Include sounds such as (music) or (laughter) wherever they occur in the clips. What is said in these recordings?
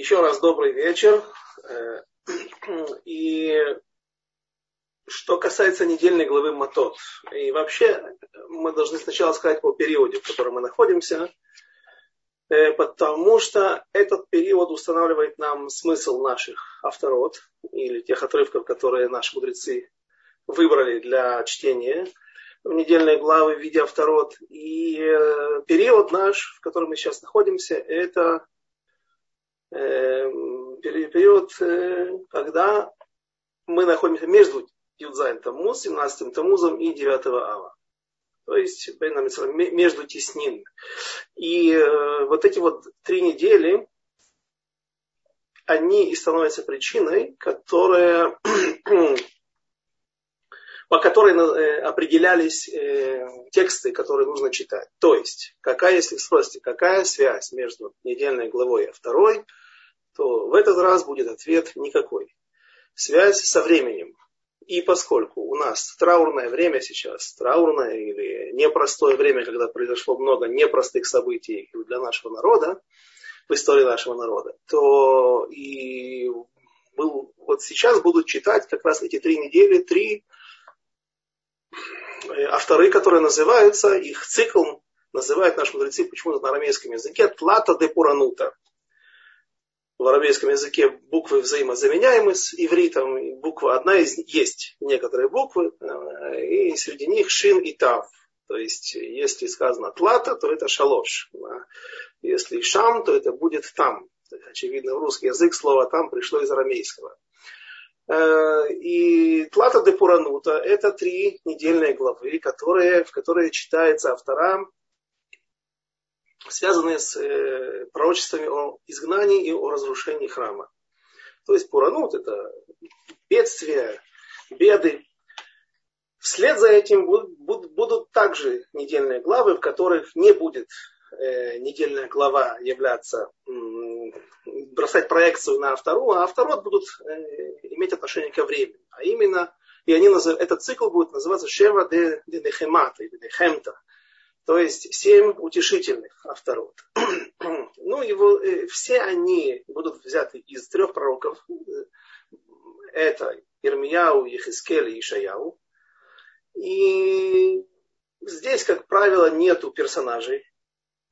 Еще раз добрый вечер. Э, (clears throat) и что касается недельной главы Матот. И вообще мы должны сначала сказать о периоде, в котором мы находимся, э, потому что этот период устанавливает нам смысл наших авторот или тех отрывков, которые наши мудрецы выбрали для чтения в недельной главы в виде авторот. И э, период наш, в котором мы сейчас находимся, это период, э, когда мы находимся между Юдзайн Тамуз, 17 Тамузом и 9 Ава. То есть между теснин. И э, вот эти вот три недели, они и становятся причиной, которая, (clears throat) по которой э, определялись тексты, которые нужно читать. То есть, какая, если спросите, какая связь между недельной главой и второй, то в этот раз будет ответ никакой. Связь со временем. И поскольку у нас траурное время сейчас, траурное или непростое время, когда произошло много непростых событий для нашего народа, в истории нашего народа, то и был, вот сейчас будут читать как раз эти три недели, три э, авторы, которые называются, их цикл называют наши мудрецы почему-то на арамейском языке Тлата де Пуранута в арамейском языке буквы взаимозаменяемы с ивритом. Буква одна из есть некоторые буквы, э, и среди них шин и тав. То есть, если сказано тлата, то это шалош. Если шам, то это будет там. Очевидно, в русский язык слово там пришло из арамейского. Э, и Тлата де Пуранута – это три недельные главы, которые, в которые читается авторам связанные с э, пророчествами о изгнании и о разрушении храма. То есть Пуранут это бедствия, беды. Вслед за этим будут, будут, также недельные главы, в которых не будет э, недельная глава являться, бросать проекцию на вторую, а второй будут э, иметь отношение ко времени. А именно, и они назов, этот цикл будет называться Шева де, де Нехемата или Нехемта то есть семь утешительных авторот. (clears throat) ну, его, э, все они будут взяты из трех пророков. Это Ирмияу, Ехискель и Ишаяу. И здесь, как правило, нету персонажей,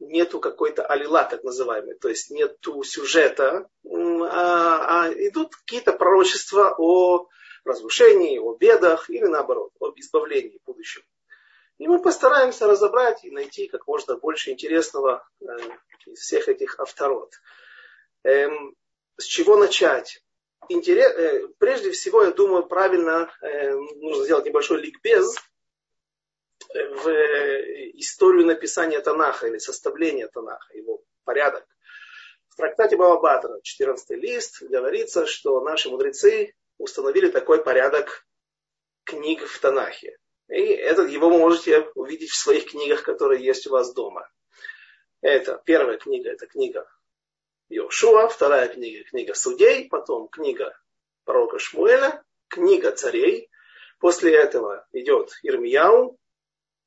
нету какой-то алила, так называемый, то есть нету сюжета, а, а идут какие-то пророчества о разрушении, о бедах или наоборот, об избавлении в будущем. И мы постараемся разобрать и найти как можно больше интересного э, из всех этих авторот. Эм, с чего начать? Интерес, э, прежде всего, я думаю, правильно э, нужно сделать небольшой ликбез в историю написания Танаха или составления Танаха, его порядок. В трактате Бабабатра, 14 лист, говорится, что наши мудрецы установили такой порядок книг в Танахе. И этот его вы можете увидеть в своих книгах, которые есть у вас дома. Это первая книга, это книга Йошуа, вторая книга, книга судей, потом книга пророка Шмуэля, книга царей. После этого идет Ирмияу,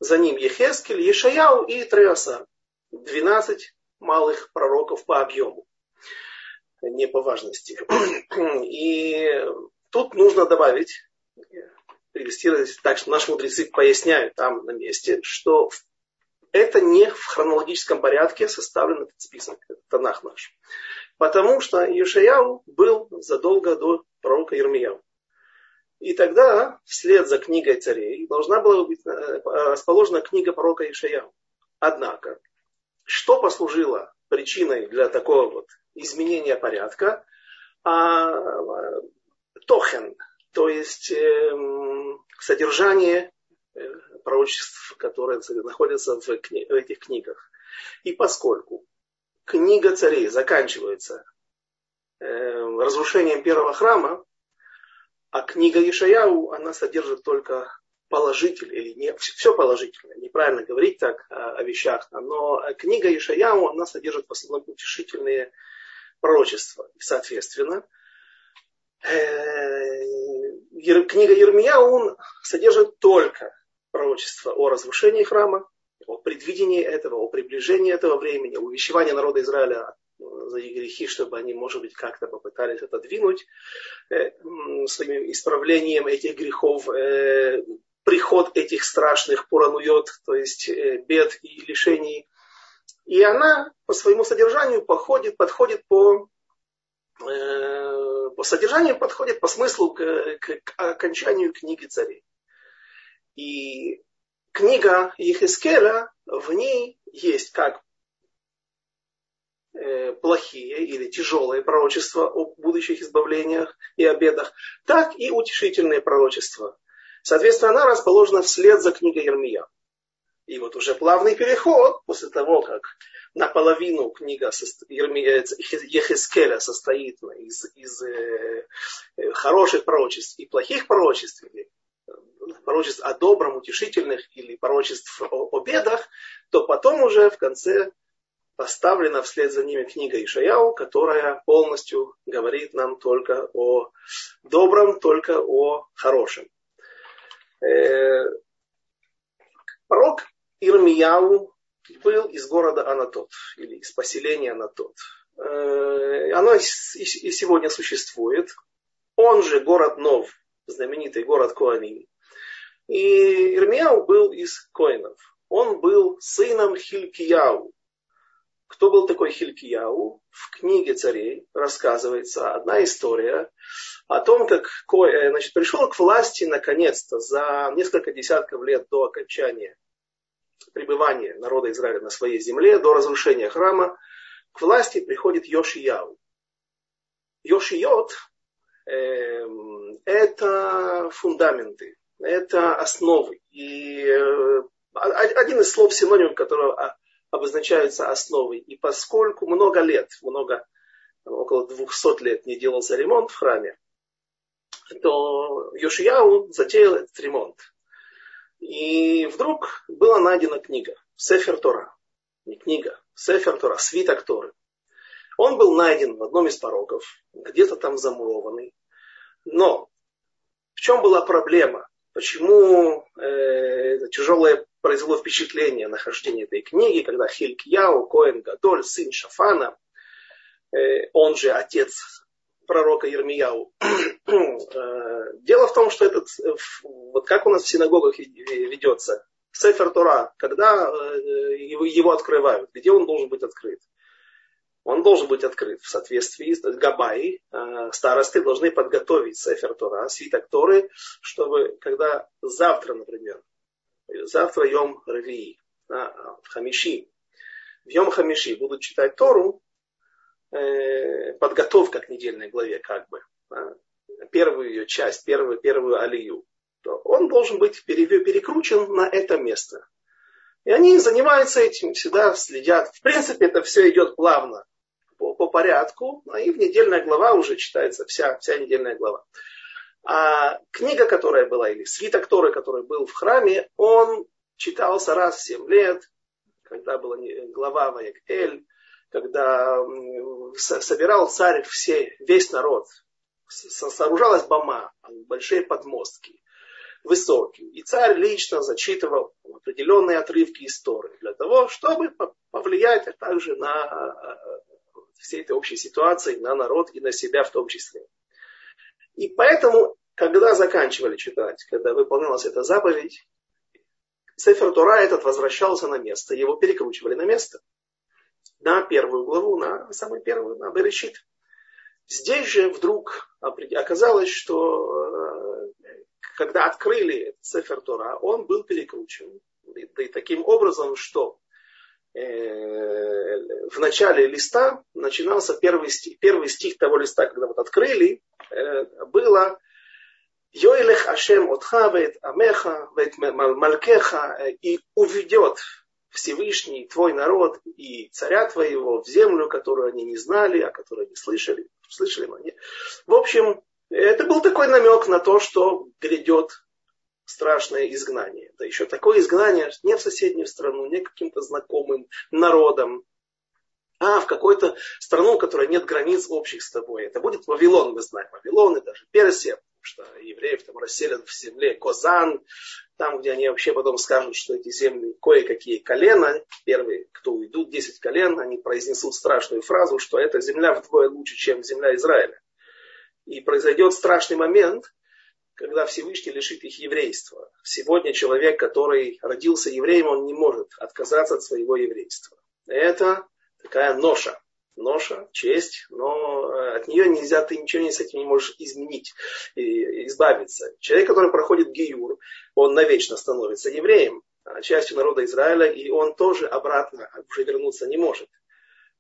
за ним Ехескель, Ешаяу и Треоса. 12 малых пророков по объему, не по важности. (clears throat) И тут нужно добавить привести так, что наши мудрецы поясняют там на месте, что это не в хронологическом порядке составлен этот список, этот Танах наш. Потому что Ишаяу был задолго до пророка Ермияу. И тогда, вслед за книгой царей, должна была быть э, расположена книга пророка Ишаяу. Однако, что послужило причиной для такого вот изменения порядка? А, тохен, то есть э, содержание э, пророчеств, которые находятся в, кни- в этих книгах. И поскольку книга царей заканчивается э, разрушением первого храма, а книга Ишаяу, она содержит только положительное, или не, все положительное, неправильно говорить так о, о вещах, но книга Ишаяу, она содержит в основном утешительные пророчества. И, соответственно, э, книга Ермия, он содержит только пророчество о разрушении храма, о предвидении этого, о приближении этого времени, о увещевании народа Израиля за их грехи, чтобы они, может быть, как-то попытались отодвинуть э, своим исправлением этих грехов э, приход этих страшных пуранует, то есть э, бед и лишений. И она по своему содержанию походит, подходит по, э, по содержанию, подходит по смыслу к, к, к окончанию книги царей. И книга Ехискеля, в ней есть как плохие или тяжелые пророчества о будущих избавлениях и обедах, так и утешительные пророчества. Соответственно, она расположена вслед за книгой Ермия. И вот уже плавный переход, после того, как наполовину книга Ехескеля состоит из, из э, э, хороших пророчеств и плохих пророчеств, или пророчеств о добром, утешительных или пророчеств о, о бедах, то потом уже в конце поставлена вслед за ними книга Ишаяу, которая полностью говорит нам только о добром, только о хорошем. Э, пророк Ирмияу был из города Анатот, или из поселения Анатот. Э, оно и сегодня существует. Он же город Нов, знаменитый город Коаним. И Ирмияу был из Коинов. Он был сыном Хилькияу. Кто был такой Хилькияу? В книге царей рассказывается одна история о том, как э, значит, пришел к власти наконец-то за несколько десятков лет до окончания пребывания народа Израиля на своей земле, до разрушения храма, к власти приходит Йошияу. Йошиот э, это фундаменты, это основы. И э, один из слов синоним, которого обозначаются основой. И поскольку много лет, много, около 200 лет не делался ремонт в храме, то Йошияу затеял этот ремонт. И вдруг была найдена книга, Сефер Тора. Не книга, Сефер Тора, свиток Торы. Он был найден в одном из порогов, где-то там замурованный. Но в чем была проблема? Почему э, тяжелое произвело впечатление нахождение этой книги, когда Хилькияу, Коэн Гадоль, сын Шафана, э, он же отец пророка Ермияу. (clears throat) Э, дело в том, что этот, э, вот как у нас в синагогах ведется, Сефер Тора, когда его открывают, где он должен быть открыт? Он должен быть открыт в соответствии с Габай. Старосты должны подготовить Сефер Тора, свиток Торы, чтобы когда завтра, например, завтра Йом Равии, в Хамиши, в Йом Хамиши будут читать Тору, Э, подготовка к недельной главе, как бы, первую ее часть, первую, первую алию, то он должен быть перекручен на это место. И они занимаются этим, всегда следят. В принципе, это все идет плавно, по, по порядку, а и в недельная глава уже читается вся, вся недельная глава. А книга, которая была, или свиток Торы, который был в храме, он читался раз в 7 лет, когда была глава Ваек-Эль, когда собирал царь все, весь народ, сооружалась бома, большие подмостки, высокие. И царь лично зачитывал определенные отрывки истории для того, чтобы повлиять также на всей этой общей ситуации, на народ и на себя в том числе. И поэтому, когда заканчивали читать, когда выполнялась эта заповедь, Сефер Тора этот возвращался на место, его перекручивали на место на первую главу, на самую первую, на Берешит. Здесь же вдруг оказалось, что э, когда открыли Сефер Тора, он был перекручен. И, таким образом, что в начале листа начинался первый стих, первый стих того листа, когда вот открыли, э, было Йоилех Ашем Отха вет Амеха вет Малкеха э, и уведет Всевышний, твой народ и царя твоего в землю, которую они не знали, о которой не слышали. Слышали мы, нет? В общем, это был такой намек на то, что грядет страшное изгнание. Да еще такое изгнание не в соседнюю страну, не каким-то знакомым народом, а в какую-то страну, у которой нет границ общих с тобой. Это будет Вавилон, мы знаем. Вавилон и даже Персия, потому что евреев там расселят в земле Козан, там, где они вообще потом скажут, что эти земли кое-какие колена, первые, кто уйдут, 10 колен, они произнесут страшную фразу, что эта земля вдвое лучше, чем земля Израиля. И произойдет страшный момент, когда Всевышний лишит их еврейства. Сегодня человек, который родился евреем, он не может отказаться от своего еврейства. Это такая ноша ноша, честь, но э, от нее нельзя, ты ничего не с этим не можешь изменить, и избавиться. Человек, который проходит гиюр, он навечно становится евреем, а, частью народа Израиля, и он тоже обратно уже вернуться не может.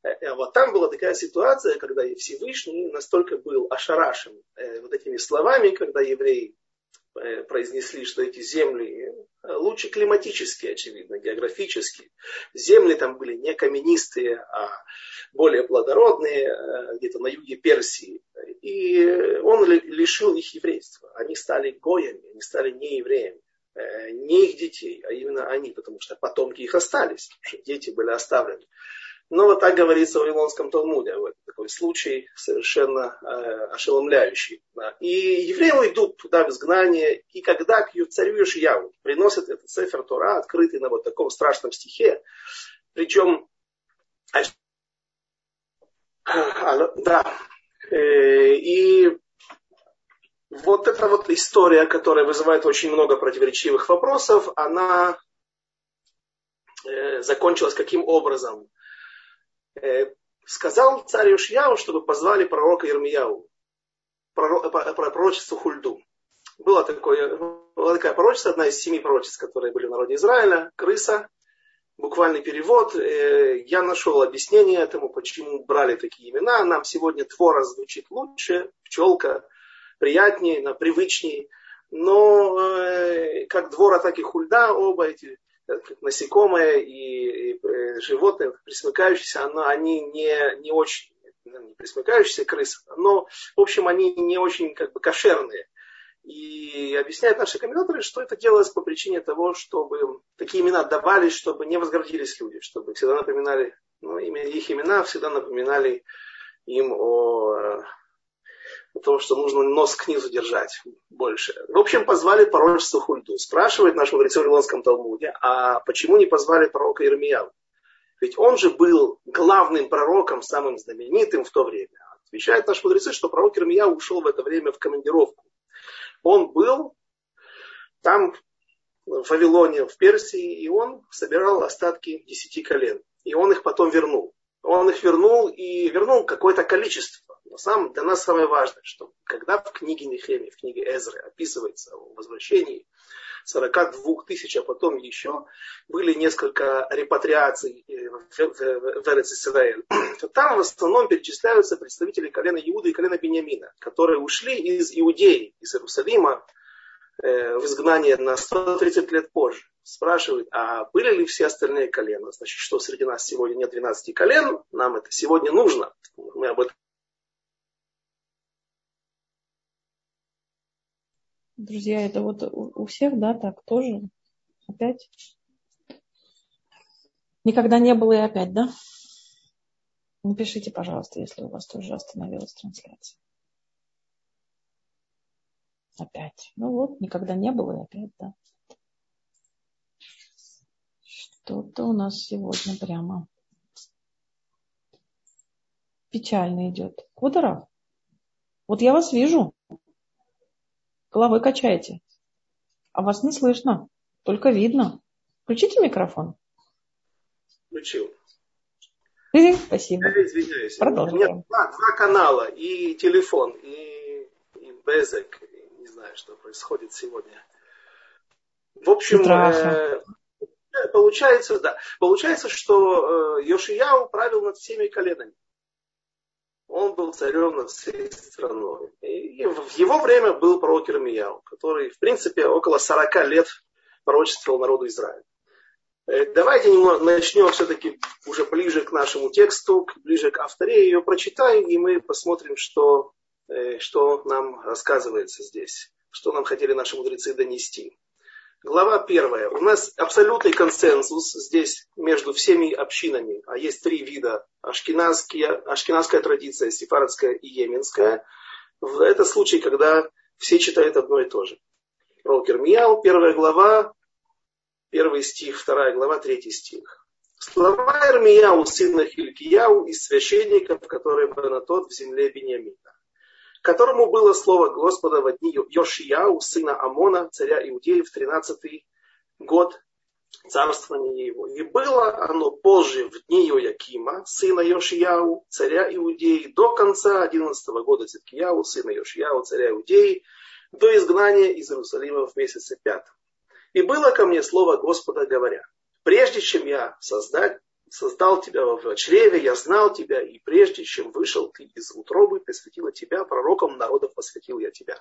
Э, вот там была такая ситуация, когда Всевышний настолько был ошарашен э, вот этими словами, когда евреи произнесли, что эти земли лучше климатические, очевидно, географические. Земли там были не каменистые, а более плодородные, э, где-то на юге Персии. И он лишил их еврейства. Они стали гоями, они стали не евреями. Э, не их детей, а именно они, потому что потомки их остались, дети были оставлены. Но вот так говорится в Вавилонском Талмуде. Вот такой случай совершенно э, ошеломляющий. Да. И евреи уйдут туда в изгнание, и когда к царю Ишьяву приносят этот Сефер Тора, открытый на вот таком страшном стихе, причем да. Э, и вот эта вот история, которая вызывает очень много противоречивых вопросов, она э, закончилась каким образом? Э, сказал царь Ушьяу, чтобы позвали пророка Ермияу, пророчеству Хульду. Было такое, была такая пророчество, одна из семи пророчеств, которые были в народе Израиля, крыса, буквальный перевод. Э, я нашел объяснение этому, почему брали такие имена. Нам сегодня твора звучит лучше, пчелка приятнее, привычнее. Но э, как двора, так и хульда, оба эти э, насекомые и, и животные, присмыкающиеся, оно, они не, не очень, не присмыкающиеся крысы, но, в общем, они не очень как бы кошерные. И объясняют наши комментаторы, что это делалось по причине того, чтобы такие имена давались, чтобы не возгордились люди, чтобы всегда напоминали, ну, их имена всегда напоминали им о, о том, что нужно нос к низу держать больше. В общем, позвали пророчество Хульду. Спрашивает наш мудрец в Вавилонском Талмуде, а почему не позвали пророка Ирмияу? Ведь он же был главным пророком, самым знаменитым в то время. Отвечает наш мудрецы, что пророк Ирмияу ушел в это время в командировку он был там, в Вавилоне, в Персии, и он собирал остатки десяти колен. И он их потом вернул. Он их вернул и вернул какое-то количество. Но сам, для нас самое важное, что когда в книге Нехемии, в книге Эзры описывается о возвращении 42 тысяч, а потом еще были несколько репатриаций в Эрец то там в основном перечисляются представители колена Иуда и колена Бениамина, которые ушли из Иудеи, из Иерусалима э, в изгнание на 130 лет позже. Спрашивают, а были ли все остальные колена? Значит, что среди нас сегодня нет 12 колен, нам это сегодня нужно. Мы об этом Друзья, это вот у всех, да, так тоже? Опять? Никогда не было и опять, да? Напишите, пожалуйста, если у вас тоже остановилась трансляция. Опять. Ну вот, никогда не было и опять, да. Что-то у нас сегодня прямо печально идет. Кудоров, вот я вас вижу. Головой качаете. А вас не слышно, только видно. Включите микрофон. Включил. Спасибо. Я извиняюсь. Продолжим. У меня два, два канала, и телефон, и, и Безек. Не знаю, что происходит сегодня. В общем, э, получается, да, получается, что э, Йошияу правил над всеми коленами он был царем над всей страной. И в его время был пророк Ирмияу, который, в принципе, около 40 лет пророчествовал народу Израиля. Э, давайте немного начнем все-таки уже ближе к нашему тексту, ближе к авторе, ее прочитаем, и мы посмотрим, что, э, что нам рассказывается здесь, что нам хотели наши мудрецы донести. Глава первая. У нас абсолютный консенсус здесь между всеми общинами. А есть три вида. Ашкеназская традиция, сефардская и йеменская. Это случай, когда все читают одно и то же. Пророк Ирмияу, первая глава, первый стих, вторая глава, третий стих. Слова Ирмияу, сына Хилькияу, из священников, который был на тот в земле Бениамина, которому было слово Господа в дни Йошияу, сына Амона, царя Иудеи, в тринадцатый год царствования его. И было оно позже в дни Йоякима, сына Йошияу, царя Иудеи, до конца 11 года Циткияу, сына Йошияу, царя Иудеи, до изгнания из Иерусалима в месяце пятом. И было ко мне слово Господа, говоря, прежде чем я создать, создал тебя в чреве, я знал тебя, и прежде чем вышел ты из утробы, посвятила тебя, пророком народов посвятил я тебя.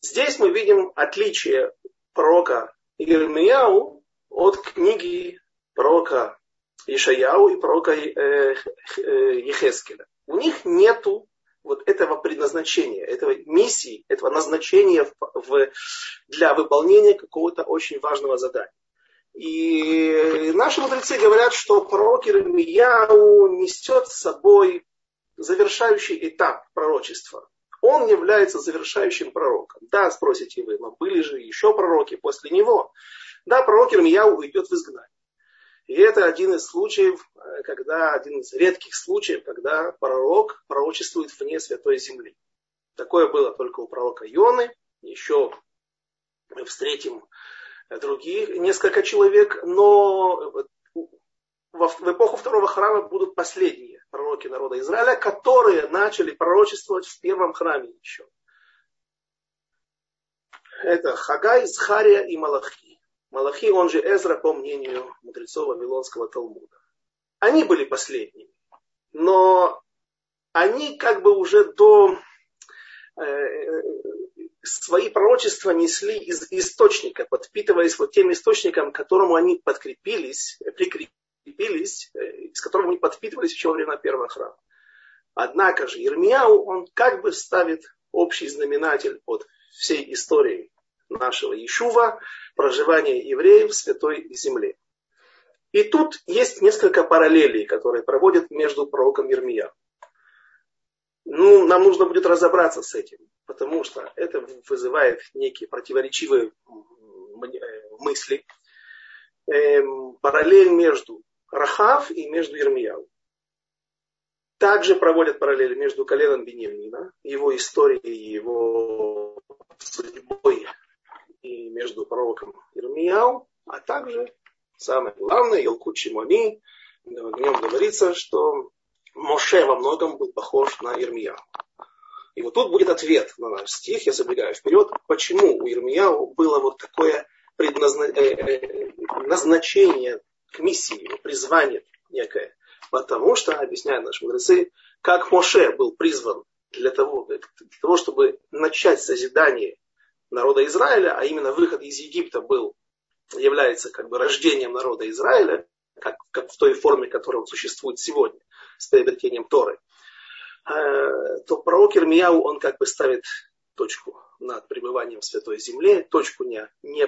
Здесь мы видим отличие пророка Ирмияу от книги пророка Ишаяу и пророка э, э, Ехескеля. У них нету вот этого предназначения, этого миссии, этого назначения в, в, для выполнения какого-то очень важного задания. И наши мудрецы говорят, что пророк Иеремияу несет с собой завершающий этап пророчества. Он является завершающим пророком. Да, спросите вы, но были же еще пророки после него. Да, пророк Иеремияу уйдет в изгнание. И это один из случаев, когда, один из редких случаев, когда пророк пророчествует вне святой земли. Такое было только у пророка Ионы. Еще мы встретим других несколько человек, но в эпоху второго храма будут последние пророки народа Израиля, которые начали пророчествовать в первом храме еще. Это Хагай, Схария и Малахи. Малахи, он же Эзра, по мнению мудрецов Вавилонского Талмуда. Они были последними. Но они как бы уже до э, свои пророчества несли из источника, подпитываясь вот тем источником, которому они подкрепились, прикрепились, э, с которым они подпитывались еще во время первого храма. Однако же Ирмияу, он как бы ставит общий знаменатель под всей историей нашего Ишува, проживания евреев в Святой Земле. И тут есть несколько параллелей, которые проводят между пророком Ермия. Ну, нам нужно будет разобраться с этим, потому что это вызывает некие противоречивые мысли. Эм, параллель между Рахав и между Ермияу. Также проводят параллель между коленом Бениамина, его историей, его судьбой и между пророком Ирмияу, а также самое главное, Илкут Мами, в нем говорится, что Моше во многом был похож на Ирмияу. И вот тут будет ответ на наш стих, я забегаю вперед, почему у Ирмияу было вот такое э, э, назначение к миссии, призвание некое. Потому что, объясняют наши мудрецы, как Моше был призван для того, для того, чтобы начать созидание народа Израиля, а именно выход из Египта был, является как бы рождением народа Израиля, как, как в той форме, которая он существует сегодня, приобретением Торы, э, то пророк Ирмияу, он как бы ставит точку над пребыванием в Святой Земле, точку не, не,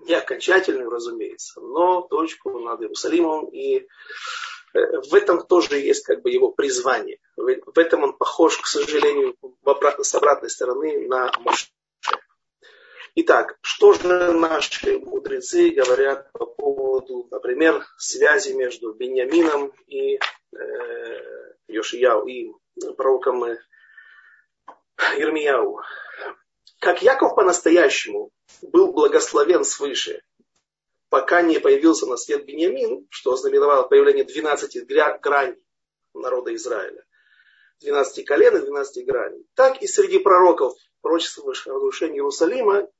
не окончательную, разумеется, но точку над Иерусалимом, и э, в этом тоже есть как бы его призвание. В этом он похож, к сожалению, с обратной стороны на Моше. Итак, что же наши мудрецы говорят по поводу, например, связи между Беньямином и э, Йошияу и пророком Ирмияу? Как Яков по-настоящему был благословен свыше, пока не появился на свет Беньямин, что ознаменовало появление 12 граней народа Израиля. 12 колен и 12 граней. Так и среди пророков, пророчествовавших разрушение Иерусалима, Э,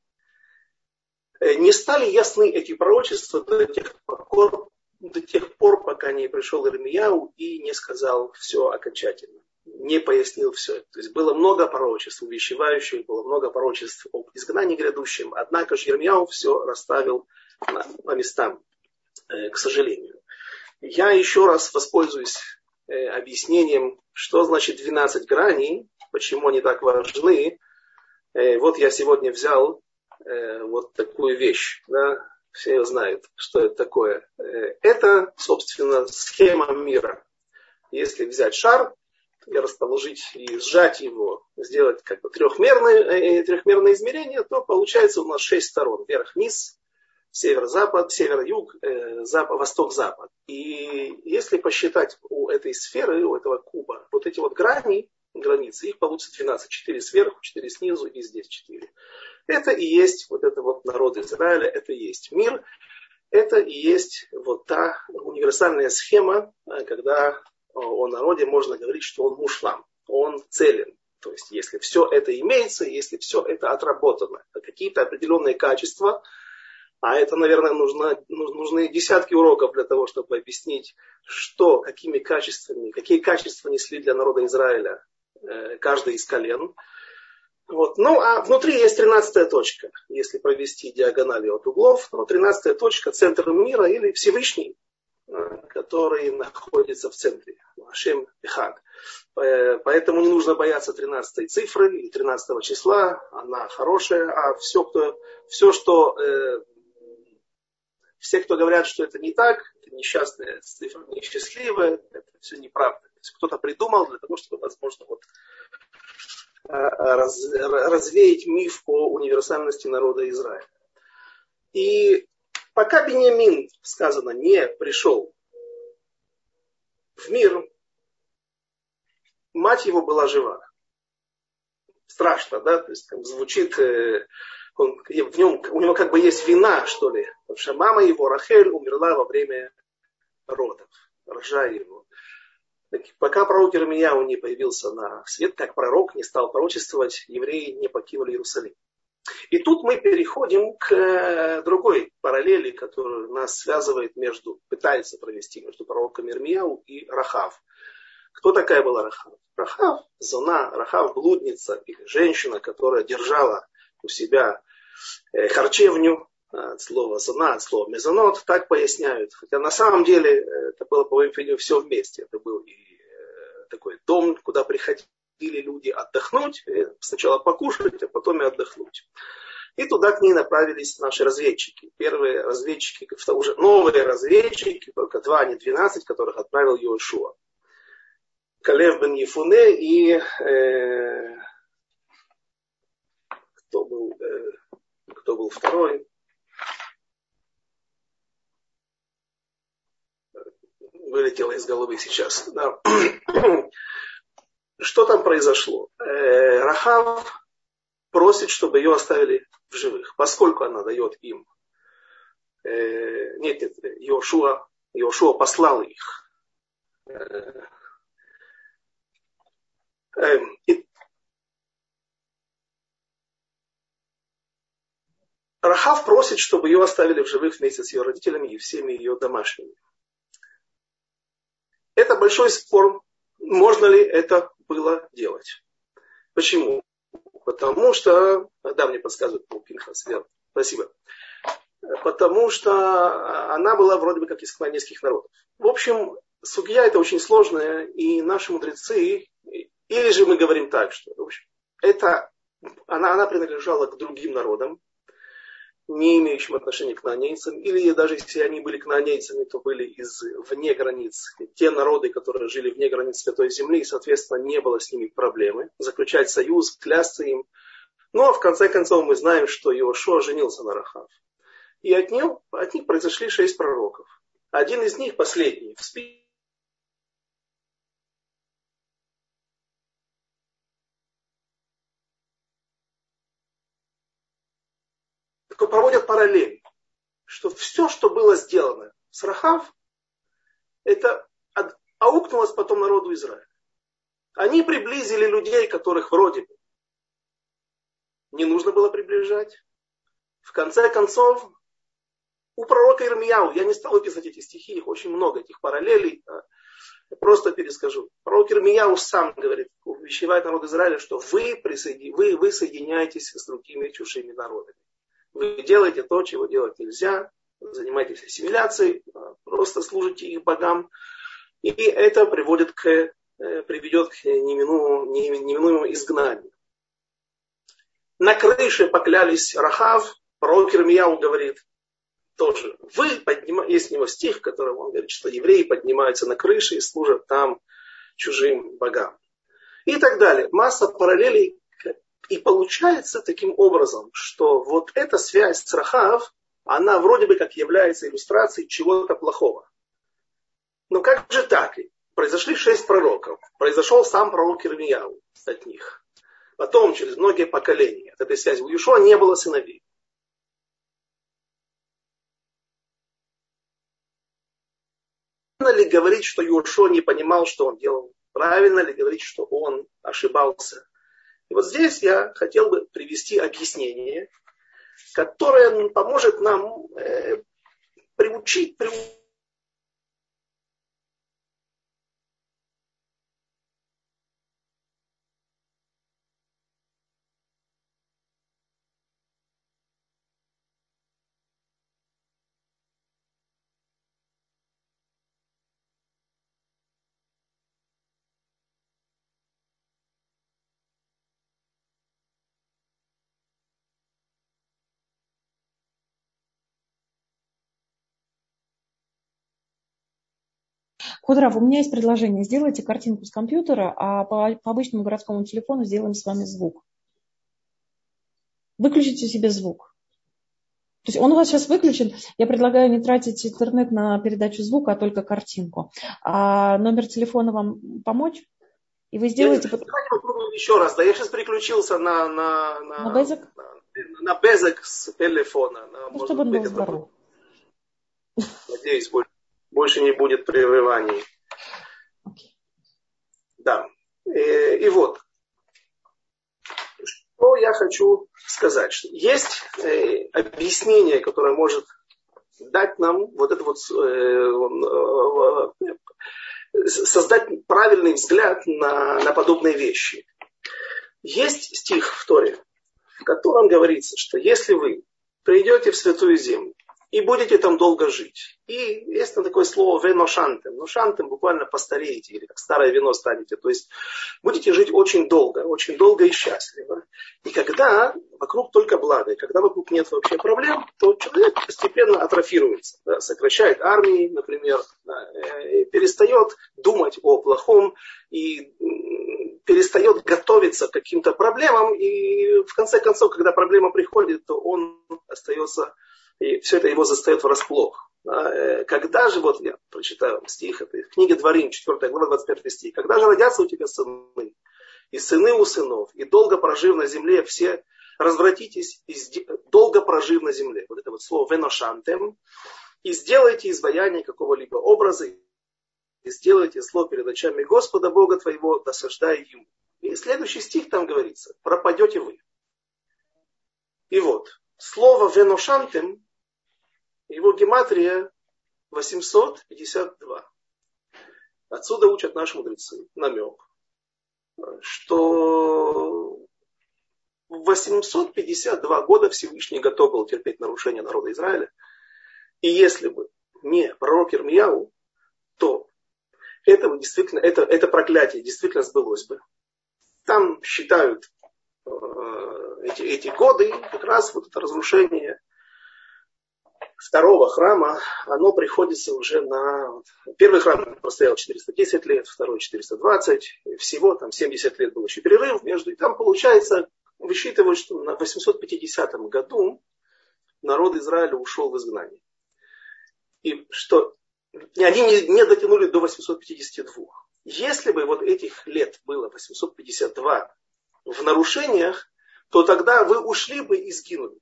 не стали ясны эти пророчества до тех пор, до тех пор пока не пришел Ирмияу и не сказал все окончательно, не пояснил все. То есть было много пророчеств увещевающих, было много пророчеств об изгнании грядущем, однако же Ирмияу все расставил на, по местам, э, к сожалению. Я еще раз воспользуюсь э, объяснением, что значит 12 граней, почему они так важны. Вот я сегодня взял э, вот такую вещь. Да? Все знают, что это такое. Э, это, собственно, схема мира. Если взять шар и расположить и сжать его, сделать как бы трехмерное, э, трехмерное измерение, то получается у нас шесть сторон. Вверх-вниз, север-запад, север-юг, э, запад, восток-запад. И если посчитать у этой сферы, у этого куба, вот эти вот грани, границы, их получится 12. 4 сверху, 4 снизу и здесь 4. Это и есть вот это вот народ Израиля, это и есть мир. Это и есть вот та универсальная схема, э, когда о народе можно говорить, что он мушлам, он целен. То есть, если все это имеется, если все это отработано, какие-то определенные качества, а это, наверное, нужно, нужны десятки уроков для того, чтобы объяснить, что, какими качествами, какие качества несли для народа Израиля э, каждый из колен. Вот. Ну, а внутри есть тринадцатая точка, если провести диагонали от углов. Но тринадцатая точка – центр мира или Всевышний, который находится в центре. Ашем Эхад. Поэтому не нужно бояться 13 цифры или 13 числа. Она хорошая. А все, кто, все что э, все, кто говорят, что это не так, это несчастная цифра, несчастливая, это все неправда. Кто-то придумал для того, чтобы, возможно, вот, э, раз, развеять миф о универсальности народа Израиля. И Пока Бениамин, сказано, не пришел в мир, мать его была жива. Страшно, да? То есть как звучит, э, он, в нем, у него как бы есть вина, что ли. Потому что мама его, Рахель, умерла во время родов, рожая его. Пока пророк Ирмияу не появился на свет, как пророк не стал пророчествовать, евреи не покинули Иерусалим. И тут мы переходим к э, другой параллели, которая нас связывает между, пытается провести между пророком Ирмияу и Рахав. Кто такая была Рахав? Рахав, зона, Рахав блудница женщина, которая держала у себя э, харчевню, от слова зона, от слова мезонот, так поясняют. Хотя на самом деле э, это было, по моему мнению, все вместе. Это был и такой дом, куда приходили или люди отдохнуть, э, сначала покушать, а потом и отдохнуть. И туда к ней направились наши разведчики. Первые разведчики, уже новые разведчики, только два, а не двенадцать, которых отправил Йошуа. Калев бен Ефуне и э, кто, был, э, кто был второй? Вылетело из головы сейчас. Да. (clears throat) Что там произошло? Э, Рахав просит, чтобы ее оставили в живых, поскольку она дает им. Э, нет, нет, Йошуа, Йошуа послал их. Э, и Рахав просит, чтобы ее оставили в живых вместе с ее родителями и всеми ее домашними. Это большой спор, можно ли это было делать. Почему? Потому что, да, мне подсказывает Пол Пинхас, спасибо. Потому что она была вроде бы как из кланейских народов. В общем, судья это очень сложная, и наши мудрецы, или же мы говорим так, что в общем, это, она, она принадлежала к другим народам, не имеющим отношения к нанейцам, или даже если они были к нанейцами, то были из вне границ, те народы, которые жили вне границ Святой Земли, и, соответственно, не было с ними проблемы, заключать союз, клясться им. Но, ну, а в конце концов, мы знаем, что Иошуа женился на Рахав. И от, него, от них произошли шесть пророков. Один из них, последний, в списке проводят параллель, что все, что было сделано с Рахав, это аукнулось потом народу Израиля. Они приблизили людей, которых вроде бы не нужно было приближать. В конце концов, у пророка Ирмияу, я не стал выписывать эти стихи, их очень много, этих параллелей, я просто перескажу. Пророк Ирмияу сам говорит, увещевает народ Израиля, что вы, присоедин... вы, вы соединяетесь с другими чужими народами. Вы делаете то, чего делать нельзя, занимаетесь ассимиляцией, а, просто служите их богам. И это приводит к, э, приведет к неминуемому, неминуемому изгнанию. На крыше поклялись Рахав, пророк Ирмияу говорит, тоже, вы поднимаете, есть у него стих, в котором он говорит, что евреи поднимаются на крыши и служат там чужим богам. и так далее. Масса параллелей. И получается таким образом, что вот эта связь с Рахав, она вроде бы как является иллюстрацией чего-то плохого. Но как же так? Произошли шесть пророков. Произошел сам пророк Ирмияу от них. Потом, через многие поколения, от этой связи у Юшуа не было сыновей. Правильно ли говорить, что Юшуа не понимал, что он делал? Правильно ли говорить, что он ошибался? И вот здесь я хотел бы привести объяснение, которое поможет нам э, приучить, приучить Худрав, у меня есть предложение. Сделайте картинку с компьютера, а по, по обычному городскому телефону сделаем с вами звук. Выключите себе звук. То есть он у вас сейчас выключен. Я предлагаю не тратить интернет на передачу звука, а только картинку. А номер телефона вам помочь? И вы сделаете... Я, давайте еще раз. Да, я сейчас переключился на... На, на, на Безек? На, на Безек с телефона. На, ну, чтобы он был здоров. Надеюсь, больше больше не будет прерываний. Да. И, и вот, что я хочу сказать. Что есть э, объяснение, которое может дать нам вот это вот э, э, создать правильный взгляд на, на подобные вещи. Есть стих в Торе, в котором говорится, что если вы придете в святую землю и будете там долго жить. И есть там такое слово веношантем. Ношантем буквально постареете или как старое вино станете. То есть будете жить очень долго, очень долго и счастливо. И когда вокруг только благо, и когда вокруг нет вообще проблем, то человек постепенно атрофируется, да, сокращает армии, например, да, э, перестает думать о плохом и перестает готовиться к каким-то проблемам. И в конце концов, когда проблема приходит, то он остается и все это его застает врасплох. Э, когда же, вот я прочитаю стих, это книга Дворим, 4 глава, 25 стих. Когда же родятся у тебя сыны, и сыны у сынов, и долго прожив на земле, все развратитесь, и долго прожив на земле. Вот это вот слово веношантем. И сделайте изваяние какого-либо образа, и сделайте зло перед очами Господа Бога твоего, досаждая ему. И следующий стих там говорится, пропадете вы. И вот, слово веношантем его гематрия 852. Отсюда учат наши мудрецы намек, что в 852 года Всевышний готов был терпеть нарушения народа Израиля. И если бы не пророк Ирмияу, то это действительно, это, это проклятие действительно сбылось бы. Там считают э, эти, эти годы как раз вот это разрушение второго храма, оно приходится уже на... Первый храм простоял 410 лет, второй 420, всего там 70 лет был еще перерыв между... И там получается, высчитывают, что на 850 году народ Израиля ушел в изгнание. И что они не, не дотянули до 852. Если бы вот этих лет было 852 в нарушениях, то тогда вы ушли бы и сгинули.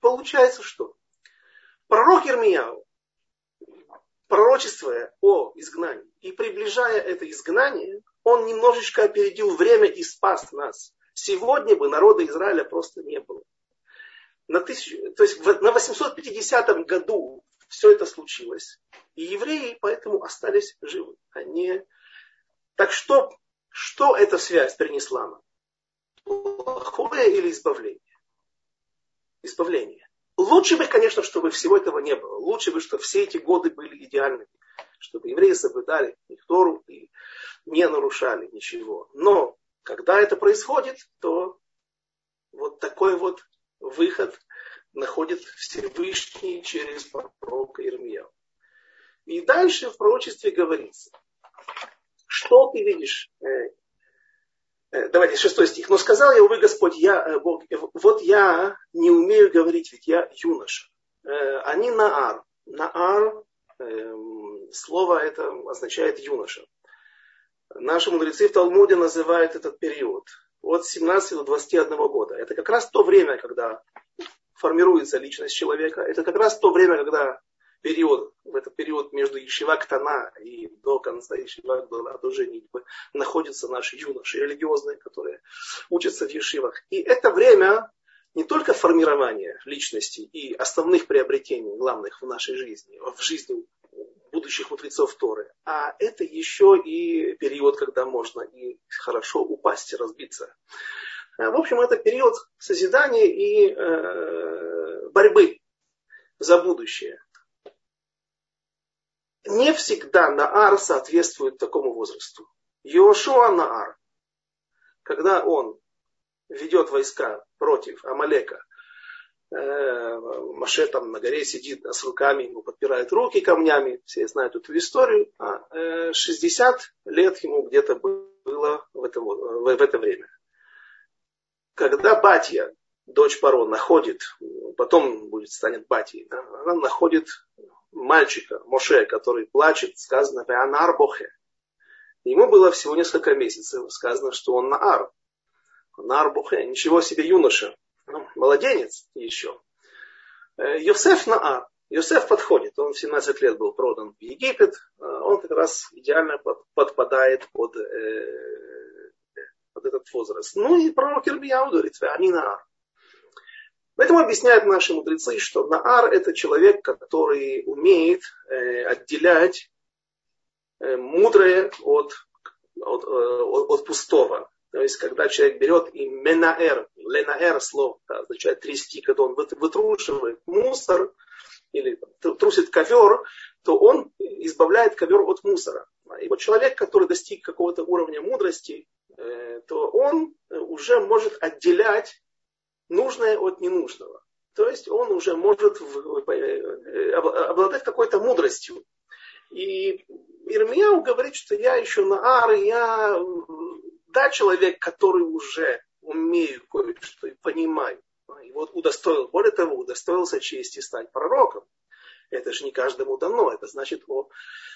Получается что? Пророк Ирмияу, пророчествуя о изгнании и приближая это изгнание, он немножечко опередил время и спас нас. Сегодня бы народа Израиля просто не было. На, тысячу, то есть на 850 году все это случилось. И евреи поэтому остались живы. Они... Так что, что эта связь принесла нам? Плохое или избавление? Избавление. Лучше бы, конечно, чтобы всего этого не было. Лучше бы, чтобы все эти годы были идеальными. Чтобы евреи соблюдали их Тору и не нарушали ничего. Но когда это происходит, то вот такой вот выход находит Всевышний через пророка Ирмияу. И дальше в пророчестве говорится, что ты видишь, Э, давайте, шестой стих. Но сказал я, увы, Господь, я, э, Бог, вот я не умею говорить, ведь я юноша. Они наар. Наар, эм, слово это означает юноша. Наши мудрецы в Талмуде называют этот период от 17 до 21 года. Это как раз то время, когда формируется личность человека. Это как раз то время, когда период, в этот период между Ешива Ктана и до конца Ешива до, до женитьбы находятся наши юноши религиозные, которые учатся в Ешивах. И это время не только формирования личности и основных приобретений, главных в нашей жизни, в жизни будущих мудрецов Торы, а это еще и период, когда можно и хорошо упасть и разбиться. В общем, это период созидания и э, борьбы за будущее не всегда Наар соответствует такому возрасту. Йошуа Наар, когда он ведет войска против Амалека, э, Маше там на горе сидит с руками, ему подпирает руки камнями, все знают эту историю, а 60 э, лет ему где-то было в это, в это время. Когда Батья, дочь Паро, находит, потом будет, станет Батьей, да, она находит мальчика, Моше, который плачет, сказано «Веанар бохе». Ему было всего несколько месяцев, сказано, что он наар. Наар бухе, ничего себе юноша. Ну, младенец еще. Э, Йосеф наар. Йосеф подходит, он в 17 лет был продан в Египет, э, он как раз идеально подпадает под, э, под этот возраст. Ну и пророк Ирмияу говорит, они наар. Поэтому объясняют наши мудрецы, что Наар это человек, который умеет э, отделять э, мудрое от, от, э, от, от пустого. То есть, когда человек берет и менаэр, ленаэр слово, да, означает трясти, когда он вытрушивает мусор или трусит ковер, то он избавляет ковер от мусора. И вот человек, который достиг какого-то уровня мудрости, то он уже может отделять нужное от ненужного. То есть он уже может э, обладать какой-то мудростью. И Ирмияу говорит, что я еще на ар, я да, человек, который уже умею кое-что и понимаю. И вот удостоил, более того, удостоился чести стать пророком. Это же не каждому дано. Это значит,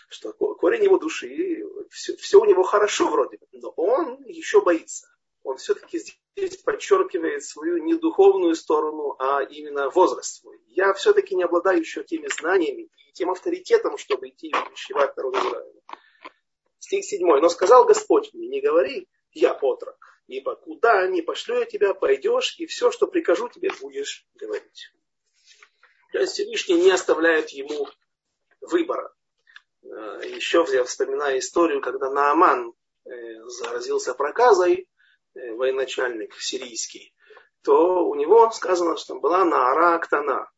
что корень его души, все, все у него хорошо вроде бы. Но он еще боится он все-таки здесь подчеркивает свою не духовную сторону, а именно возраст свой. Я все-таки не обладаю еще теми знаниями и тем авторитетом, чтобы идти и увещевать народ Израиля. Стих 7. Но сказал Господь мне, не говори, я отрок, ибо куда не пошлю я тебя, пойдешь, и все, что прикажу тебе, будешь говорить. То есть Всевышний не оставляет ему выбора. Э, еще я вспоминаю историю, когда Нааман э, заразился проказой, военачальник сирийский, то у него сказано, что была Наара Актана.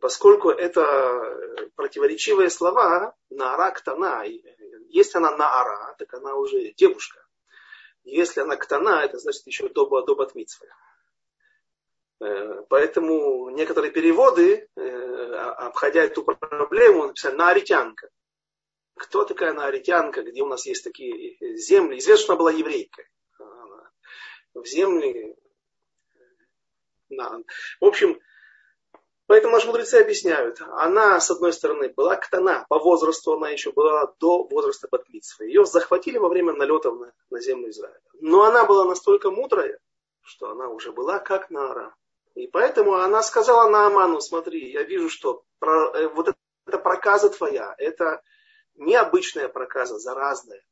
Поскольку это э, противоречивые слова, Наара Актана, если она Наара, так она уже девушка. Если она Ктана, это значит еще до, до Батмитсвы. Э, поэтому некоторые переводы, обходя эту проблему, написали «нааритянка». Кто такая нааритянка, где у нас есть такие земли? Известно, что она была еврейкой в земли. Да. В общем, поэтому наши мудрецы объясняют, она, с одной стороны, была ктана, по возрасту она еще была до возраста Батмитсва. Ее захватили во время налетов на, на землю Израиля. Но она была настолько мудрая, что она уже была как Нара. И поэтому она сказала Нааману, смотри, я вижу, что про, э, вот это проказа твоя, это необычная проказа, заразная.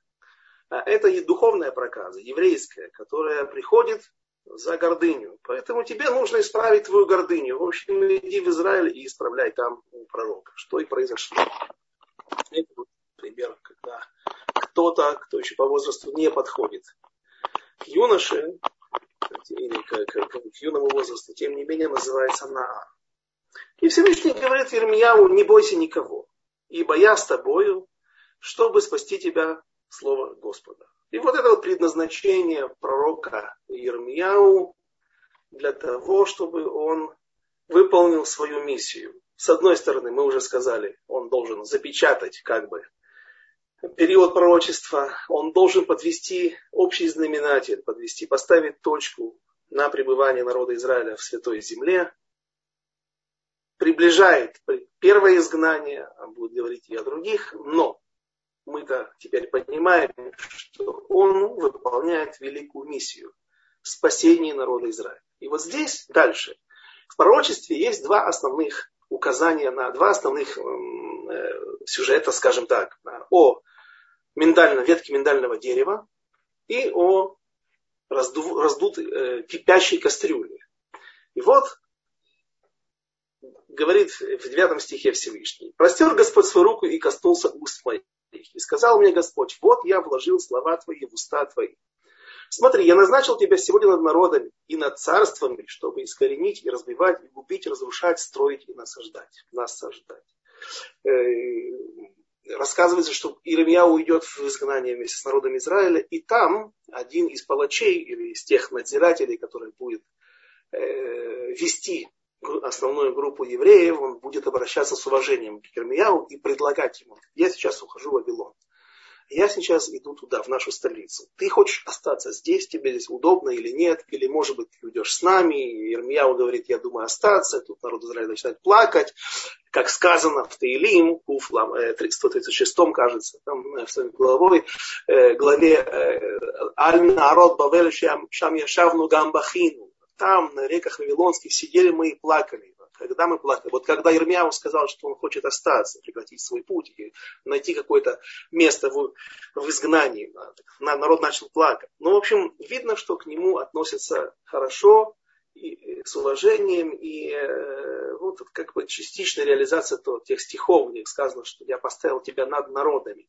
А это и духовная проказа, еврейская, которая приходит за гордыню. Поэтому тебе нужно исправить твою гордыню. В общем, иди в Израиль и исправляй там у пророка. Что и произошло. Это вот пример, когда кто-то, кто еще по возрасту не подходит к юноше, или к, к, к, юному возрасту, тем не менее называется Наар. И Всевышний говорит Ермияу, не бойся никого, ибо я с тобою, чтобы спасти тебя Слово Господа. И вот это предназначение пророка Ермияу для того, чтобы он выполнил свою миссию. С одной стороны, мы уже сказали, он должен запечатать как бы период пророчества, он должен подвести общий знаменатель, подвести, поставить точку на пребывание народа Израиля в Святой Земле, приближает первое изгнание, а будет говорить и о других, но мы-то теперь понимаем, что он выполняет великую миссию спасения народа Израиля. И вот здесь дальше. В пророчестве есть два основных указания на два основных э, сюжета, скажем так, о миндально, ветке миндального дерева и о разду, раздутой э, кипящей кастрюле. И вот говорит в девятом стихе Всевышний. Простер Господь свою руку и коснулся уст моих. И сказал мне Господь, вот я вложил слова твои в уста твои. Смотри, я назначил тебя сегодня над народами и над царствами, чтобы искоренить и разбивать, и губить, разрушать, строить и насаждать. Насаждать. Э, рассказывается, что Иеремия уйдет в изгнание вместе с народом Израиля, и там один из палачей или из тех надзирателей, который будет э, вести основную группу евреев, он будет обращаться с уважением к Ермияу и предлагать ему, я сейчас ухожу в Вавилон я сейчас иду туда, в нашу столицу. Ты хочешь остаться здесь, тебе здесь удобно или нет, или может быть ты уйдешь с нами. Ирмияу говорит, я думаю остаться. Тут народ Израиля начинает плакать. Как сказано в Таилим, Куф, 136 кажется, там, э, в своей главой, э, главе э, Аль народ Бавель Шам Яшавну Гамбахину. Там, на реках Вавилонских, сидели мы и плакали когда мы плакали. Вот когда Ирмияу сказал, что он хочет остаться, прекратить свой путь и найти какое-то место в, в изгнании, народ начал плакать. Ну, в общем, видно, что к нему относятся хорошо, и, с уважением, и э, вот как бы частичная реализация то, тех стихов, где сказано, что я поставил тебя над народами.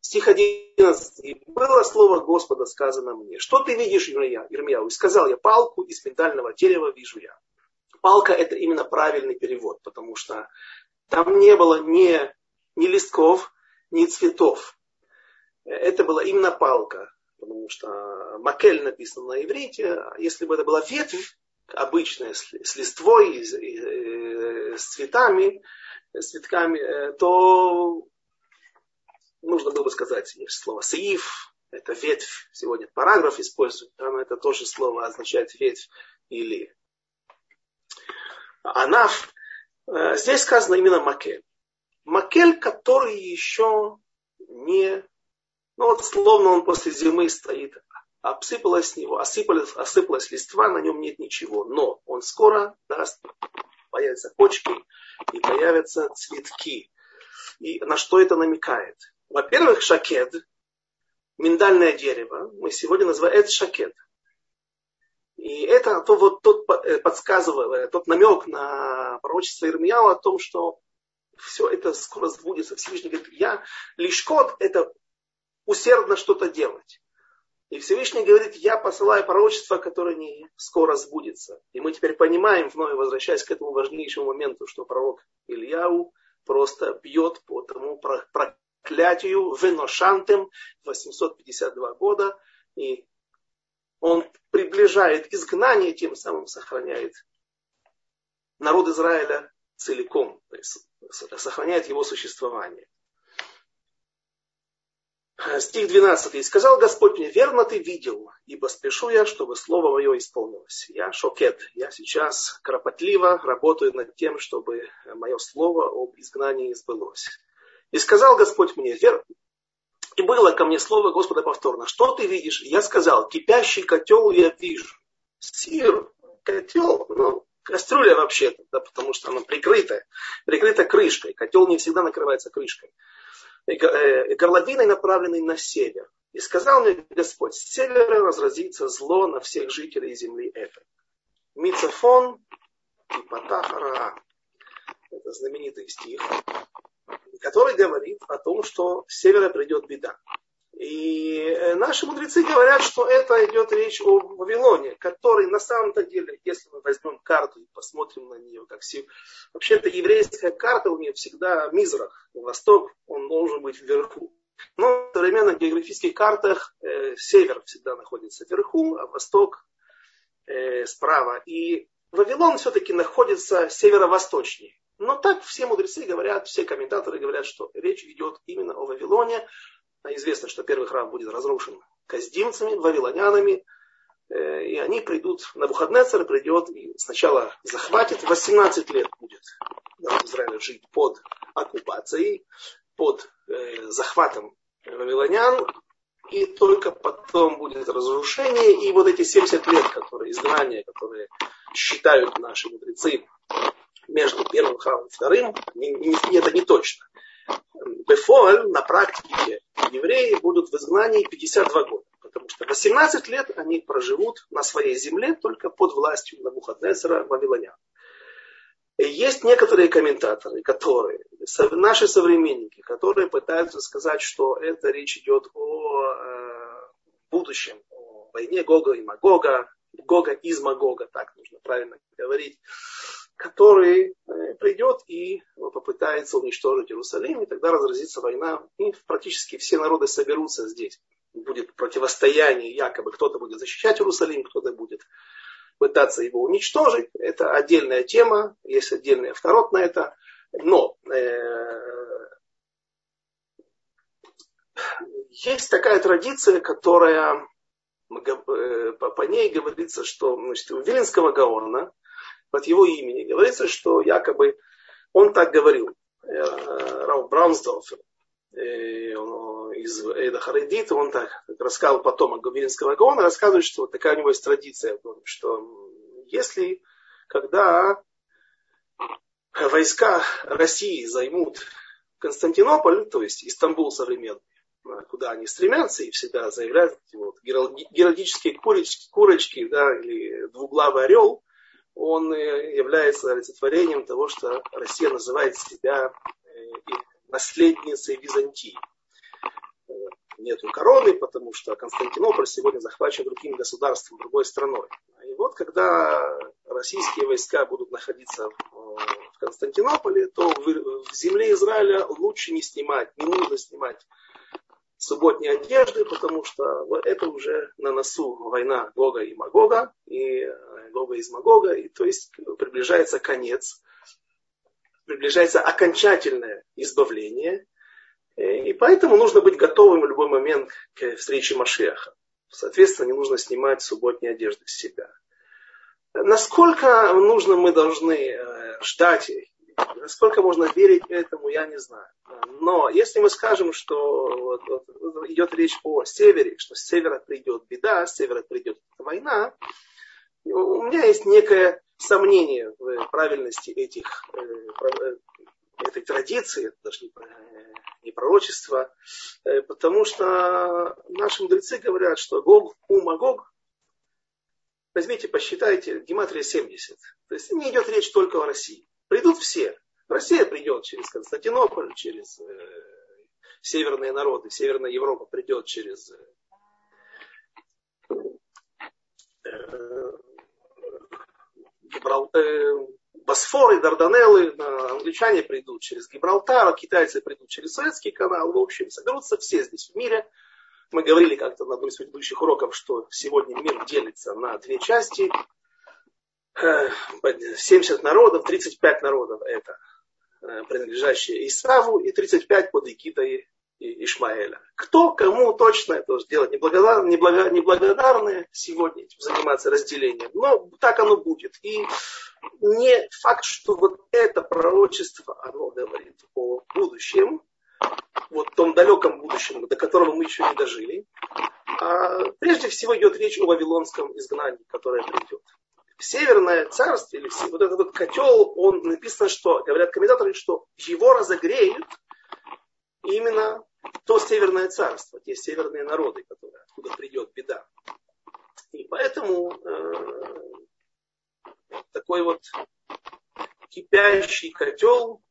Стих 11. «И было слово Господа сказано мне, что ты видишь, Ирмияу? И сказал я, палку из миндального дерева вижу я палка это именно правильный перевод, потому что там не было ни, ни листков, ни цветов. Это была именно палка, потому что макель написано на иврите. Если бы это была ветвь, обычная, с листвой, с, э, с цветами, с цветками, э, то нужно было бы сказать слово саиф, это ветвь, сегодня параграф используют, там это тоже слово означает ветвь или Анаф, э, здесь сказано именно Макель. Макель, который еще не, ну вот словно он после зимы стоит, обсыпалась с него, осыпалась, осыпалась листва, на нем нет ничего. Но он скоро даст, появятся почки и появятся цветки. И на что это намекает? Во-первых, шакед, миндальное дерево, мы сегодня называем это шакед. И это то, вот, тот э, подсказывает, тот намек на пророчество Ирмияу о том, что все это скоро сбудется. Всевышний говорит, я лишь кот, это усердно что-то делать. И Всевышний говорит, я посылаю пророчество, которое не скоро сбудется. И мы теперь понимаем, вновь возвращаясь к этому важнейшему моменту, что пророк Ильяу просто бьет по тому проклятию веношантем 852 года. И он приближает изгнание, тем самым сохраняет народ Израиля целиком, то есть сохраняет его существование. Стих 12. «И сказал Господь мне, верно ты видел, ибо спешу я, чтобы слово мое исполнилось. Я шокет, я сейчас кропотливо работаю над тем, чтобы мое слово об изгнании сбылось. И сказал Господь мне, вер, и было ко мне слово Господа повторно. Что ты видишь? Я сказал, кипящий котел я вижу. Сир, котел, ну, кастрюля вообще-то, да, потому что она прикрытая, прикрыта крышкой. Котел не всегда накрывается крышкой. Э, горловиной направленной на север. И сказал мне Господь, с севера разразится зло на всех жителей земли этой. Мицефон и Патахара. Это знаменитый стих который говорит о том, что с севера придет беда. И э, наши мудрецы говорят, что это идет речь о Вавилоне, который на самом-то деле, если мы возьмем карту и посмотрим на нее, как все, вообще-то еврейская карта у нее всегда мизрах, восток, он должен быть вверху. Но в современных географических картах э, север всегда находится вверху, а восток э, справа. И Вавилон все-таки находится северо-восточнее. Но так все мудрецы говорят, все комментаторы говорят, что речь идет именно о Вавилоне. Известно, что первый храм будет разрушен каздимцами, вавилонянами, э, и они придут, на Навуходнецер придет и сначала захватит, 18 лет будет народ жить под оккупацией, под э, захватом вавилонян, и только потом будет разрушение, и вот эти 70 лет, которые изгнания, которые считают наши мудрецы между первым храмом и вторым, это не точно. Бефоль на практике евреи будут в изгнании 52 года, потому что 18 лет они проживут на своей земле только под властью Навуходнецера Вавилонян. Есть некоторые комментаторы, которые, наши современники, которые пытаются сказать, что это речь идет о э, будущем, о войне Гога и Магога, Гога из Магога, так нужно правильно говорить, который э, придет и попытается уничтожить Иерусалим, и тогда разразится война, и практически все народы соберутся здесь. Будет противостояние, якобы кто-то будет защищать Иерусалим, кто-то будет пытаться его уничтожить. Это отдельная тема, есть отдельный авторот на это. Но э, есть такая традиция, которая э, по ней говорится, что значит, у Виленского Гаона под его именем. Говорится, что якобы он так говорил, э, Рау Браунсдорфер, э, из Эйда Харидита, он так рассказывал потом о Губинского Гаона, рассказывает, что вот такая у него есть традиция, что если, когда войска России займут Константинополь, то есть Истамбул современный, куда они стремятся и всегда заявляют вот, геральдические курочки, курочки да, или двуглавый орел, он э, является олицетворением того, что Россия называет себя э, наследницей Византии нету короны, потому что Константинополь сегодня захвачен другим государством, другой страной. И вот когда российские войска будут находиться в Константинополе, то в земле Израиля лучше не снимать, не нужно снимать субботние одежды, потому что это уже на носу война Гога и Магога, и э, Гога из Магога, и то есть приближается конец, приближается окончательное избавление, и поэтому нужно быть готовым в любой момент к встрече Машеха. Соответственно, не нужно снимать субботние одежды с себя. Насколько нужно мы должны э, ждать, насколько можно верить этому, я не знаю. Но если мы скажем, что вот, вот, идет речь о севере, что с севера придет беда, с севера придет война, у меня есть некое сомнение в правильности этих, э, э, этой традиции, даже не не пророчество, э, потому что наши мудрецы говорят, что Гог, Ума Гог, возьмите, посчитайте, гематрия 70. То есть не идет речь только о России. Придут все. Россия придет через Константинополь, через э, северные народы, Северная Европа придет через э, э, Гибрал, э, Босфор и Дарданеллы, англичане придут через Гибралтар, китайцы придут через Суэцкий канал. В общем, соберутся все здесь в мире. Мы говорили как-то на одном из предыдущих уроков, что сегодня мир делится на две части. 70 народов, 35 народов это э, принадлежащие Исаву и 35 под Икитой Ишмаэля. Кто кому точно это делать неблагодар, неблаго, неблагодарные сегодня этим заниматься разделением. Но так оно будет. И не факт, что вот это пророчество, оно говорит о будущем, вот том далеком будущем, до которого мы еще не дожили. А прежде всего идет речь о вавилонском изгнании, которое придет. Северное царство, или вот этот вот котел, он написано, что, говорят комментаторы, что его разогреют именно то северное царство, те северные народы, которые, откуда придет беда. И поэтому э, такой вот кипящий котел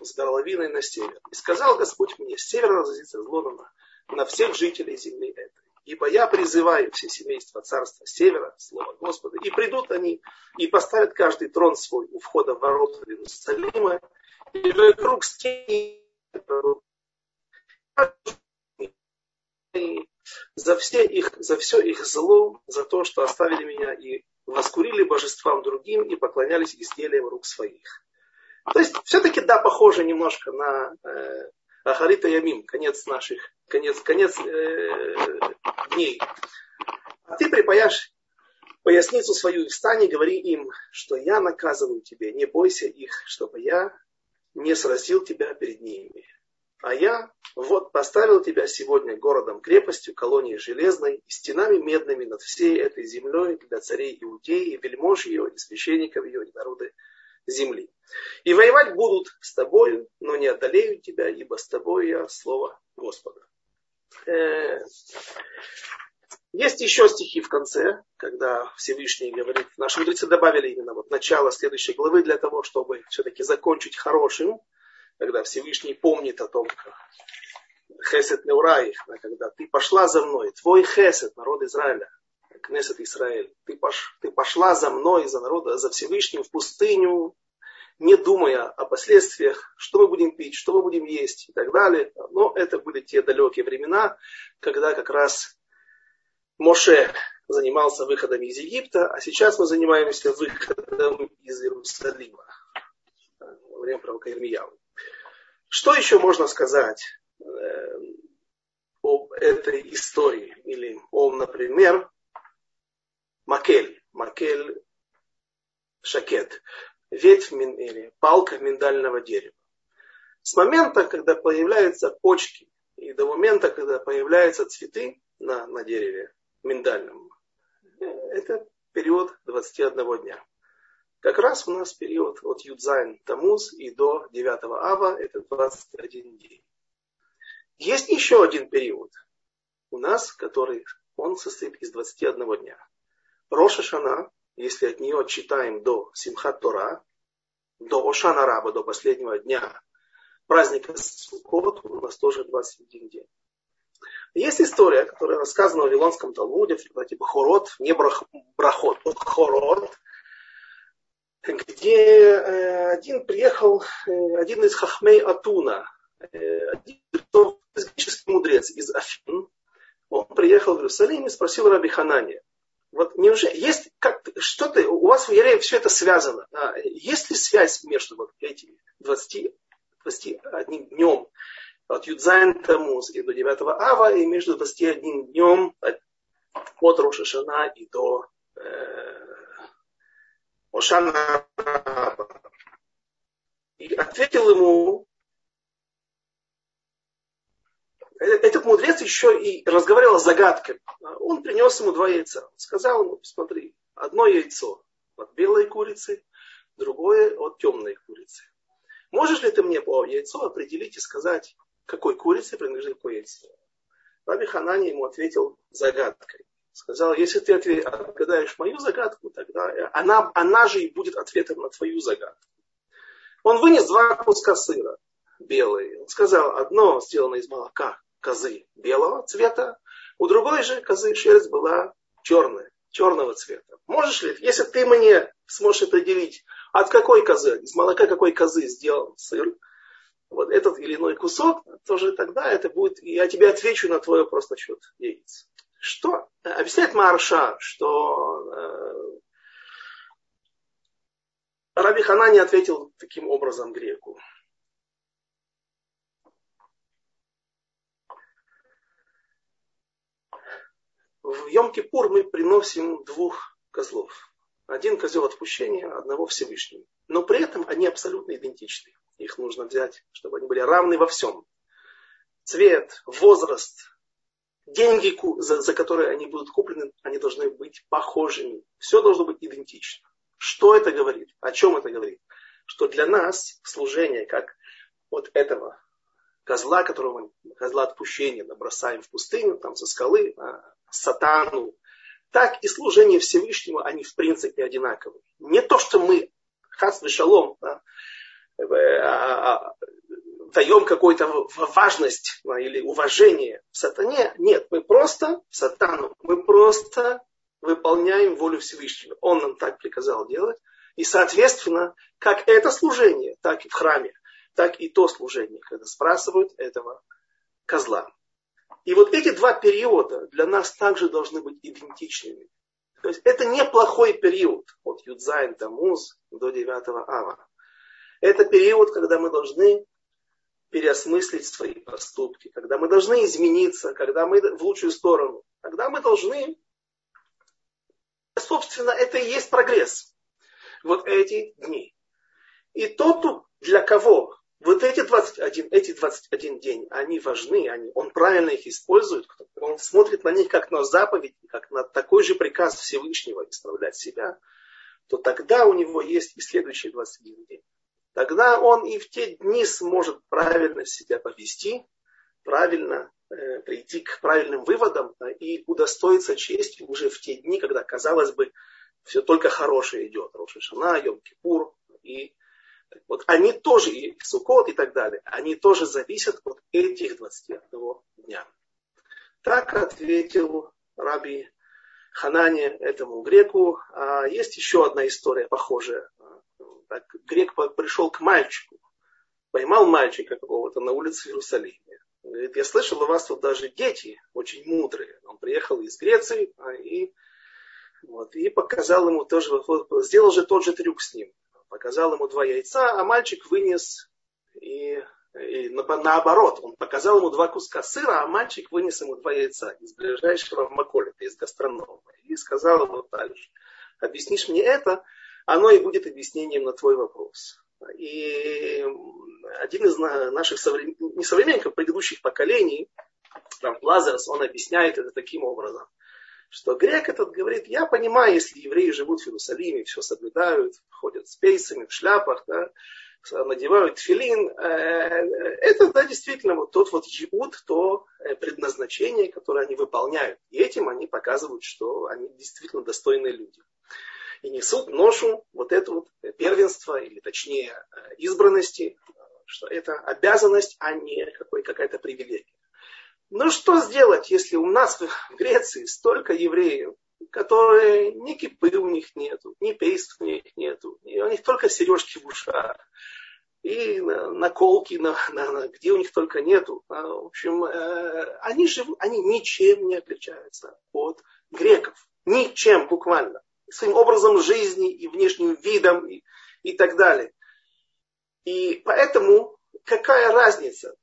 с горловиной на север. И сказал Господь мне, с севера разразится зло на, на всех жителей земли этой. Ибо я призываю все семейства царства севера, слово Господа, и придут они, и поставят каждый трон свой у входа в ворота Иерусалима, и вокруг стены за, все их, за все их зло, за то, что оставили меня и воскурили божествам другим и поклонялись изделиям рук своих. То есть, все-таки, да, похоже немножко на э, Ахарита Ямим, конец наших, конец, конец э, дней. А ты припаяшь поясницу свою и встань и говори им, что я наказываю тебе, не бойся их, чтобы я не сразил тебя перед ними. А я вот поставил тебя сегодня городом крепостью, колонией железной и стенами медными над всей этой землей для царей Иудеи, вельмож ее, и священников ее, и народы земли. И воевать будут с тобою, но не одолеют тебя, ибо с тобой я слово Господа. Э, есть еще стихи в конце, когда Всевышний говорит, наши мудрецы добавили именно вот начало следующей главы для того, чтобы все-таки закончить хорошим, когда Всевышний помнит о том, как Хесет Неураих, когда ты пошла за мной, твой Хесет, народ Израиля, Кнесет Израиль, ты, пош, ты пошла за мной, за народа, за Всевышним в пустыню, не думая о последствиях, что мы будем пить, что мы будем есть и так далее. Но это были те далекие времена, когда как раз Моше занимался выходом из Египта, а сейчас мы занимаемся выходом из Иерусалима во время пророка Ирмияу. Что еще можно сказать э, об этой истории? Или о, например, Макель, Шакет, ветвь или палка миндального дерева. С момента, когда появляются почки, и до момента, когда появляются цветы на, на дереве миндальном, это период 21 дня. Как раз у нас период от Юдзайн Тамуз и до 9 Ава, это 21 день. Есть еще один период у нас, который он состоит из 21 дня. Роша Шана, если от нее читаем до Симхат Тора, до Ошана Раба, до последнего дня праздника Суккот, у нас тоже 21 день. Есть история, которая рассказана в Вавилонском Талмуде, в типа Хорот, не брах, Брахот, Хорот, где э, один приехал, э, один из Хахмей Атуна, э, один греческий мудрец из Афин, он приехал в Иерусалим и спросил Раби Ханани, вот неужели есть как что-то, у вас в Евреев все это связано, а, есть ли связь между вот этими 20, 21 днем от Юдзайн Тамуз и до 9 Ава, и между 21 днем от, от Рошашана и до э, Ошана И ответил ему, э, этот мудрец еще и разговаривал с загадкой. Он принес ему два яйца. Сказал ему, смотри, одно яйцо от белой курицы, другое от темной курицы. Можешь ли ты мне по яйцу определить и сказать, какой курице принадлежит какое яйцо? Раби Ханани ему ответил загадкой сказал, если ты отгадаешь мою загадку, тогда она, она же и будет ответом на твою загадку. Он вынес два куска сыра белые. Он сказал, одно сделано из молока козы белого цвета, у другой же козы шерсть была черная, черного цвета. Можешь ли, если ты мне сможешь определить, от какой козы, из молока какой козы сделан сыр, вот этот или иной кусок, тоже тогда это будет, я тебе отвечу на твой вопрос насчет яиц. Что объясняет Марша, что э, Раби Ханани ответил таким образом греку. В Йом-Кипур мы приносим двух козлов. Один козел отпущения, одного Всевышнего. Но при этом они абсолютно идентичны. Их нужно взять, чтобы они были равны во всем. Цвет, возраст, деньги, за, которые они будут куплены, они должны быть похожими. Все должно быть идентично. Что это говорит? О чем это говорит? Что для нас служение, как вот этого козла, которого козла отпущения набросаем в пустыню, там со скалы, а, сатану, так и служение Всевышнему, они в принципе одинаковые. Не то, что мы, хас шалом, да, э, а, а, даем какую-то важность или уважение сатане. Нет, мы просто сатану, мы просто выполняем волю Всевышнего. Он нам так приказал делать. И, соответственно, как это служение, так и в храме, так и то служение, когда спрашивают этого козла. И вот эти два периода для нас также должны быть идентичными. То есть это неплохой период от Юдзайн Тамуз до 9 Ава. Это период, когда мы должны переосмыслить свои поступки, когда мы должны измениться, когда мы в лучшую сторону, когда мы должны, собственно, это и есть прогресс. Вот эти дни. И тот, для кого вот эти 21, эти 21 день, они важны, они, он правильно их использует, он смотрит на них как на заповедь, как на такой же приказ Всевышнего исправлять себя, то тогда у него есть и следующие 21 день. Тогда он и в те дни сможет правильно себя повести, правильно э, прийти к правильным выводам да, и удостоиться чести уже в те дни, когда, казалось бы, все только хорошее идет. Рошишана, Йом-Кипур и вот они тоже, и Сукот и так далее, они тоже зависят от этих 21 дня. Так ответил Раби Ханане этому греку. А есть еще одна история похожая. Так, грек пришел к мальчику, поймал мальчика какого-то на улице в Иерусалиме. Говорит, я слышал, у вас тут даже дети очень мудрые. Он приехал из Греции а, и, вот, и показал ему тоже, сделал же тот же трюк с ним показал ему два яйца, а мальчик вынес и, и наоборот, он показал ему два куска сыра, а мальчик вынес ему два яйца из ближайшего маколита, из гастронома. И сказал ему дальше, объяснишь мне это, оно и будет объяснением на твой вопрос. И один из наших современ... не современников, предыдущих поколений, там Лазарс, он объясняет это таким образом что грек этот говорит, я понимаю, если евреи живут в Иерусалиме, все соблюдают, ходят с пейсами, в шляпах, да, надевают филин, э, это да, действительно вот тот вот иуд, то э, предназначение, которое они выполняют. И этим они показывают, что они действительно достойные люди. И несут ношу вот это вот первенство, или точнее э, избранности, что это обязанность, а не какой, какая-то привилегия. Ну что сделать, если у нас в Греции столько евреев, которые ни кипы у них нету, ни пейств у них нету, и у них только сережки в ушах, и наколки, на, на, на, где у них только нету. А, в общем, э, они живут, они ничем не отличаются от греков. Ничем буквально. Своим образом жизни и внешним видом и, и так далее. И поэтому какая разница?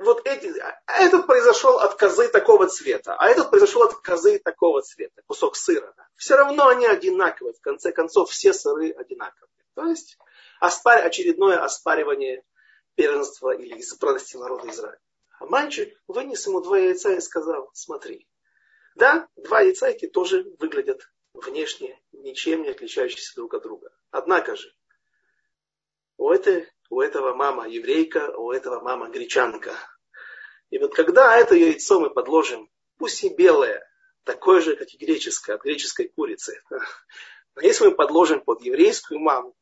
Вот эти, а этот произошел от козы такого цвета, а этот произошел от козы такого цвета, кусок сыра. Да. Все равно они одинаковые, в конце концов все сыры одинаковые. То есть оспар, очередное оспаривание первенства или избранности народа Израиля. А мальчик вынес ему два яйца и сказал, смотри, да, два яйца эти тоже выглядят внешне ничем не отличающиеся друг от друга. Однако же, у этой у этого мама еврейка, у этого мама гречанка. И вот когда это яйцо мы подложим, пусть и белое, такое же, как и греческое, от греческой курицы. (laughs) Но если мы подложим под еврейскую маму,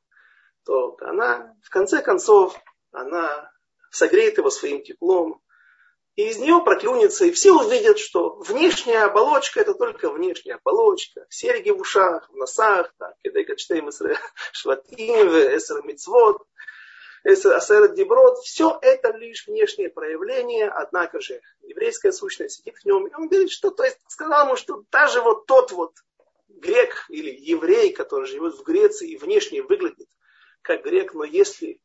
то она, в конце концов, она согреет его своим теплом, и из нее проклюнется, и все увидят, что внешняя оболочка это только внешняя оболочка. Серьги в ушах, в носах, так, шватим, эсер мицвод, Асерет Деброд, все это лишь внешнее проявление, однако же еврейская сущность сидит в нем. И он говорит, что, то есть, сказал ему, что даже вот тот вот грек или еврей, который живет в Греции и внешне выглядит как грек, но если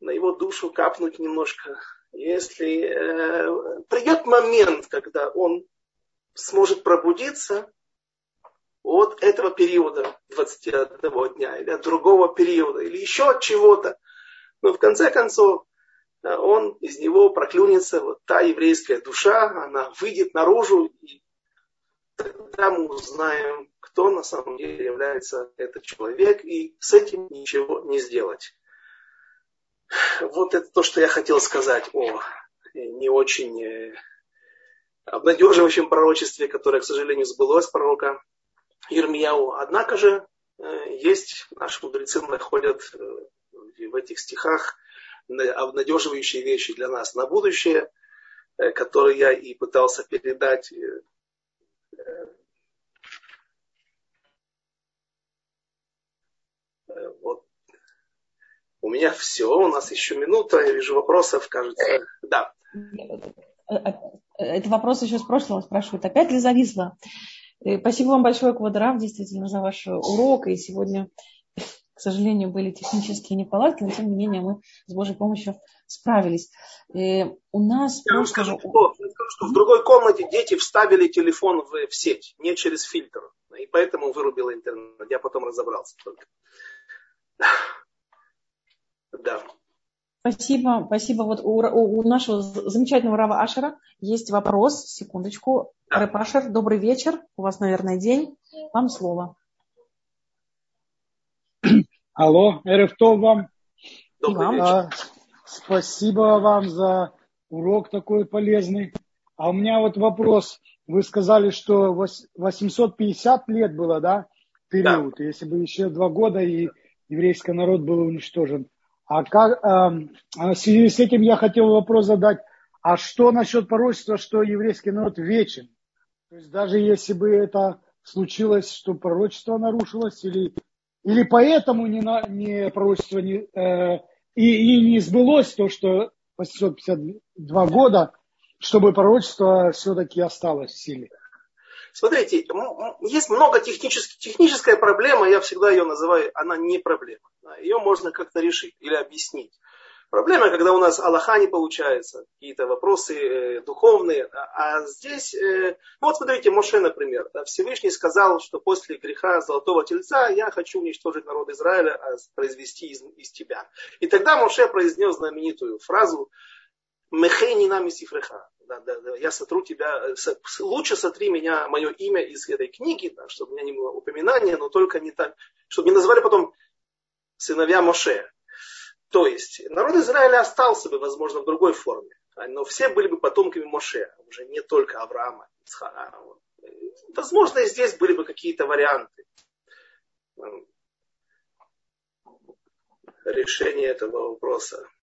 на его душу капнуть немножко, если э, придет момент, когда он сможет пробудиться от этого периода 21 дня, или от другого периода, или еще от чего-то, но в конце концов он из него проклюнется, вот та еврейская душа, она выйдет наружу, и тогда мы узнаем, кто на самом деле является этот человек, и с этим ничего не сделать. Вот это то, что я хотел сказать о не очень э, обнадеживающем пророчестве, которое, к сожалению, сбылось пророка Ирмияу. Однако же э, есть, наши мудрецы находят э, в этих стихах обнадеживающие вещи для нас на будущее, э, которые я и пытался передать э, э, вот. У меня все, у нас еще минута, я вижу вопросов, кажется. Да. Это вопрос еще с прошлого спрашивают. Опять ли зависла? Спасибо вам большое, Квадрав, действительно, за ваш урок. И сегодня К сожалению, были технические неполадки, но тем не менее мы с Божьей помощью справились. И у нас я просто... Скажу, что, скажу, что в другой комнате дети вставили телефон в, в сеть, не через фильтр. И поэтому вырубила интернет. Я потом разобрался только. Да. Спасибо, спасибо. Вот у, у, у нашего замечательного Рава Ашера есть вопрос. Секундочку. Да. Рэп Ашер, добрый вечер. У вас, наверное, день. Вам слово. Алло, Эрефтов вам. Добрый вечер. А, спасибо вам за урок такой полезный. А у меня вот вопрос. Вы сказали, что 850 лет было, да, период, да. если бы еще два года и еврейский народ был уничтожен. А как, э, в связи с этим я хотел вопрос задать, а что насчет пророчества, что еврейский народ вечен? То есть даже если бы это случилось, что пророчество нарушилось, или, или поэтому не, на, не пророчество не, э, и, и не сбылось то, что 852 года, чтобы пророчество все-таки осталось в силе. Смотрите, есть много технических, техническая проблема, я всегда ее называю, она не проблема. Ее можно как-то решить или объяснить. Проблема, когда у нас Аллаха не получается, какие-то вопросы э, духовные. А, а здесь, э, ну вот смотрите, Моше, например, да, Всевышний сказал, что после греха Золотого Тельца я хочу уничтожить народ Израиля, а произвести из, из тебя. И тогда Моше произнес знаменитую фразу «Мехейни нами сифреха» да, да, да, я сотру тебя, э, лучше сотри меня, мое имя из этой книги, да, чтобы у меня не было упоминания, но только не так, чтобы не называли потом сыновья Моше. То есть народ Израиля остался бы, возможно, в другой форме, а, но все были бы потомками Моше, уже не только Авраама. Возможно, и здесь были бы какие-то варианты решения этого вопроса.